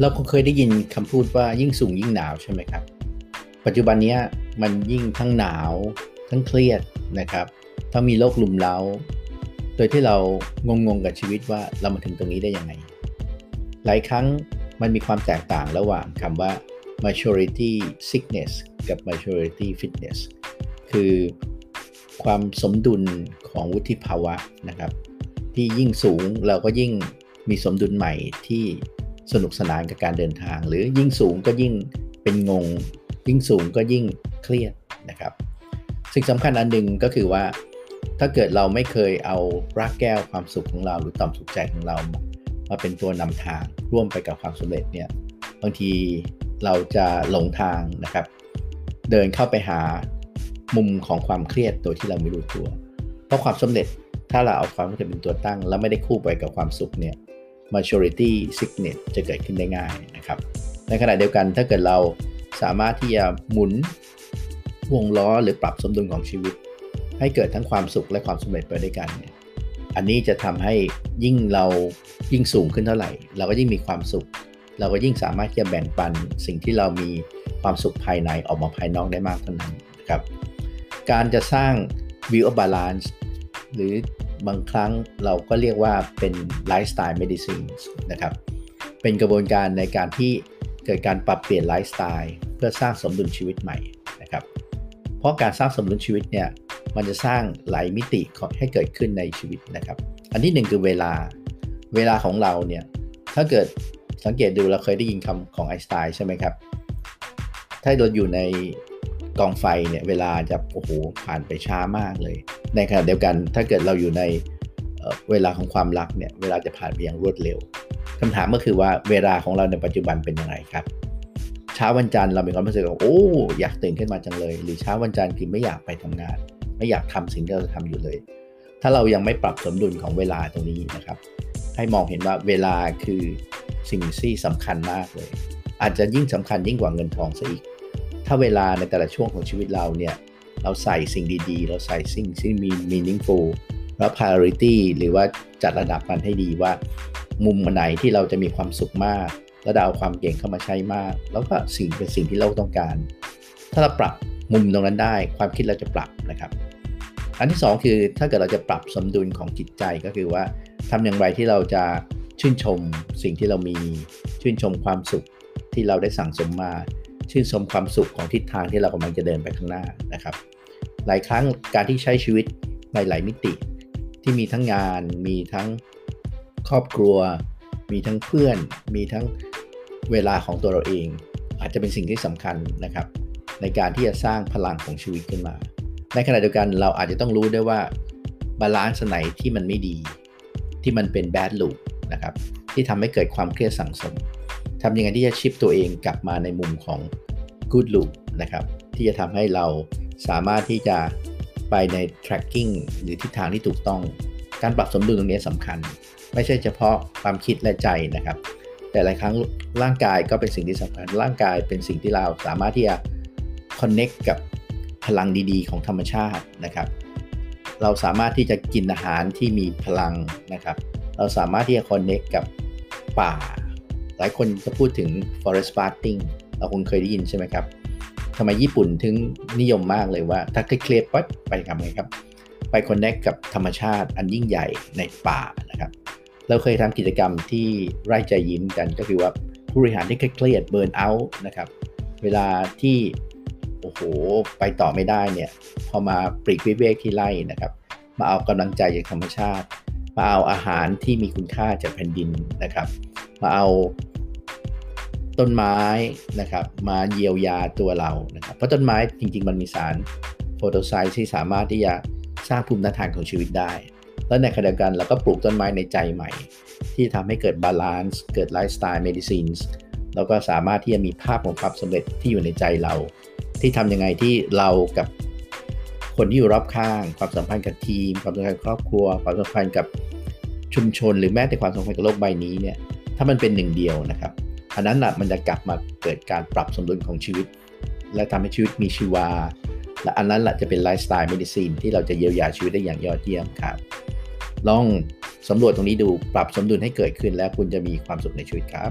เราคงเคยได้ยินคำพูดว่ายิ่งสูงยิ่งหนาวใช่ไหมครับ ปัจจุบันนี้มันยิ่งทั้งหนาว ทั้งเครียดนะครับทั้งมีโรคลุมเล้า โดยที่เรางงงกับชีวิตว่าเรามาถึงตรงนี้ได้ยังไง หลายครั้งมันมีความแตกต่างระหว่างคำว่า maturity sickness กับ maturity fitness คือความสมดุลของวุฒิภาวะนะครับ ที่ยิ่งสูงเราก็ยิ่งมีสมดุลใหม่ที่ สนุกสนานกับการเดินทาง หรือยิ่งสูงก็ยิ่งเป็นงง ยิ่งสูงก็ยิ่งเครียดนะครับ สิ่งสำคัญอันหนึ่งก็คือว่า ถ้าเกิดเราไม่เคยเอารากแก้วความสุขของเรา หรือต่อมสุขใจของเรา มาเป็นตัวนำทางร่วมไปกับความสำเร็จเนี่ยบางทีเราจะหลงทางนะครับ เดินเข้าไปหามุมของความเครียดโดยที่เราไม่รู้ตัว เพราะความสำเร็จถ้าเราเอาความสำเร็จเป็นตัวตั้ง แล้วไม่ได้คู่ไปกับความสุขเนี่ย maturity sickness จะเกิดขึ้นได้ง่ายนะครับ ในขณะเดียวกันถ้าเกิดเราสามารถที่จะหมุนวงล้อหรือปรับสมดุลของชีวิต ให้เกิดทั้งความสุขและความสำเร็จไปด้วยกันเนี่ยอันนี้จะทำให้ยิ่งเรายิ่งสูงขึ้นเท่าไหร่ เราก็ยิ่งมีความสุข เราก็ยิ่งสามารถที่จะแบ่งปันสิ่งที่เรามีความสุขภายในออกมาภายนอกได้มากเท่านั้นครับ การจะสร้าง life of balance หรือ บางครั้งเราก็เรียกว่าเป็น lifestyle medicine นะครับ เป็นกระบวนการในการที่เกิดการปรับเปลี่ยนไลฟ์สไตล์เพื่อสร้างสมดุลชีวิตใหม่นะครับ เพราะการสร้างสมดุลชีวิตเนี่ยมันจะสร้างหลายมิติให้เกิดขึ้นในชีวิตนะครับ อันที่หนึ่งคือเวลา เวลาของเราเนี่ยถ้าเกิดสังเกตดูเราเคยได้ยินคำของไอน์สไตน์ใช่ไหมครับ ถ้าเราอยู่ในกองไฟเนี่ยเวลาจะโอ้โหผ่านไปช้ามากเลย ในขณะเดียวกันถ้าเกิดเราอยู่ในเวลาของความรักเนี่ยเวลาจะผ่านไปอย่างรวดเร็วคำถามก็คือว่าเวลาของเราในปัจจุบันเป็นยังไงครับ เช้าวันจันทร์เรามีความรู้สึกว่าโอ้อยากตื่นขึ้นมาจังเลย หรือเช้าวันจันทร์คือไม่อยากไปทำงาน ไม่อยากทำสิ่งที่เราทำอยู่เลย ถ้าเรายังไม่ปรับสมดุลของเวลาตรงนี้นะครับ ให้มองเห็นว่าเวลาคือสิ่งที่สำคัญมากเลย อาจจะยิ่งสำคัญยิ่งกว่าเงินทองซะอีก ถ้าเวลาในแต่ละช่วงของชีวิตเราเนี่ย เราใส่สิ่งดีๆ เราใส่สิ่งที่มี meaningful แล้ว priority หรือว่าจัดระดับมันให้ดีว่า มุมไหนที่เราจะมีความสุขมาก แล้วเอาความเก่งเข้ามาใช้มาก แล้วก็สิ่งเป็นสิ่งที่เราต้องการ ถ้าเราปรับมุมตรงนั้นได้ ความคิดเราจะปรับนะครับ อันที่ 2 คือถ้าเกิดเราจะปรับสมดุลของจิตใจก็คือว่าทำอย่างไรที่เราจะชื่นชมสิ่งที่เรามีชื่นชมความสุขที่เราได้สั่งสมมา ชื่นชมความสุขของทิศทางที่เรากำลังจะเดินไปข้างหน้านะครับ หลายครั้งการที่ใช้ชีวิตในหลายมิติ ที่มีทั้งงาน มีทั้งครอบครัว มีทั้งเพื่อน มีทั้งเวลาของตัวเราเอง อาจจะเป็นสิ่งที่สำคัญนะครับ ในการที่จะสร้างพลังของชีวิตขึ้นมา ในขณะเดียวกันเราอาจจะต้องรู้ได้ว่าบาลานซ์ไหนที่มันไม่ดี ที่มันเป็นแบดลูปนะครับที่ทำให้เกิดความเครียดสังสม ทำยังไงที่จะชิปตัวเองกลับมาในมุมของ good loop นะครับ ที่จะทำให้เราสามารถที่จะไปใน tracking หรือทิศทางที่ถูกต้อง การปรับสมดุลตรงนี้สำคัญ ไม่ใช่เฉพาะความคิดและใจนะครับ แต่หลายครั้งร่างกายก็เป็นสิ่งที่สำคัญ ร่างกายเป็นสิ่งที่เราสามารถที่จะ connect กับพลังดีๆ ของธรรมชาตินะครับ เราสามารถที่จะกินอาหารที่มีพลังนะครับ เราสามารถที่จะ connect กับป่า หลายคนจะพูดถึง forest bathing เราคงเคยได้ยินใช่ไหมครับทำไมญี่ปุ่นถึงนิยมมากเลยว่า ถ้าเครียดปั๊บไปทำไงครับ ไปคอนเนคกับธรรมชาติอันยิ่งใหญ่ในป่านะครับ เราเคยทำกิจกรรมที่ไร่ใจยิ้มกันก็คือว่าผู้บริหารที่เครียดเบิร์นเอาท์นะครับเวลาที่โอ้โหไปต่อไม่ได้เนี่ยพอมาปลีกวิเวกที่ไร่นะครับ มาเอากำลังใจจากธรรมชาติ มาเอาอาหารที่มีคุณค่าจากแผ่นดินนะครับ มาเอา ต้นไม้นะครับมาเยียวยาตัวเรานะครับเพราะต้นไม้จริง ๆ มันมีสาร phytoncide ที่สามารถที่จะสร้างภูมิต้านทานของชีวิตได้ แล้วในขณะเดียวกันเราก็ปลูกต้นไม้ในใจใหม่ ที่ทำให้เกิด balance เกิด lifestyle medicine แล้วก็สามารถที่จะมีภาพของความสำเร็จที่อยู่ในใจเรา ที่ทำยังไงที่เรากับคนที่อยู่รอบข้าง ความสัมพันธ์กับทีม ความสัมพันธ์ครอบครัว ความสัมพันธ์กับชุมชน หรือแม้แต่ความสัมพันธ์กับโลกใบนี้เนี่ยถ้ามันเป็นหนึ่งเดียวนะครับ อันนั้นนะมันจะกลับมาเกิดการปรับสมดุลของชีวิต และทำให้ชีวิตมีชีวา และอันนั้นแหละจะเป็น lifestyle medicine ที่เราจะเยียวยาชีวิตได้อย่างยอดเยี่ยมครับลองสำรวจตรงนี้ดูปรับสมดุลให้เกิดขึ้นแล้วคุณจะมีความสุขในชีวิตครับ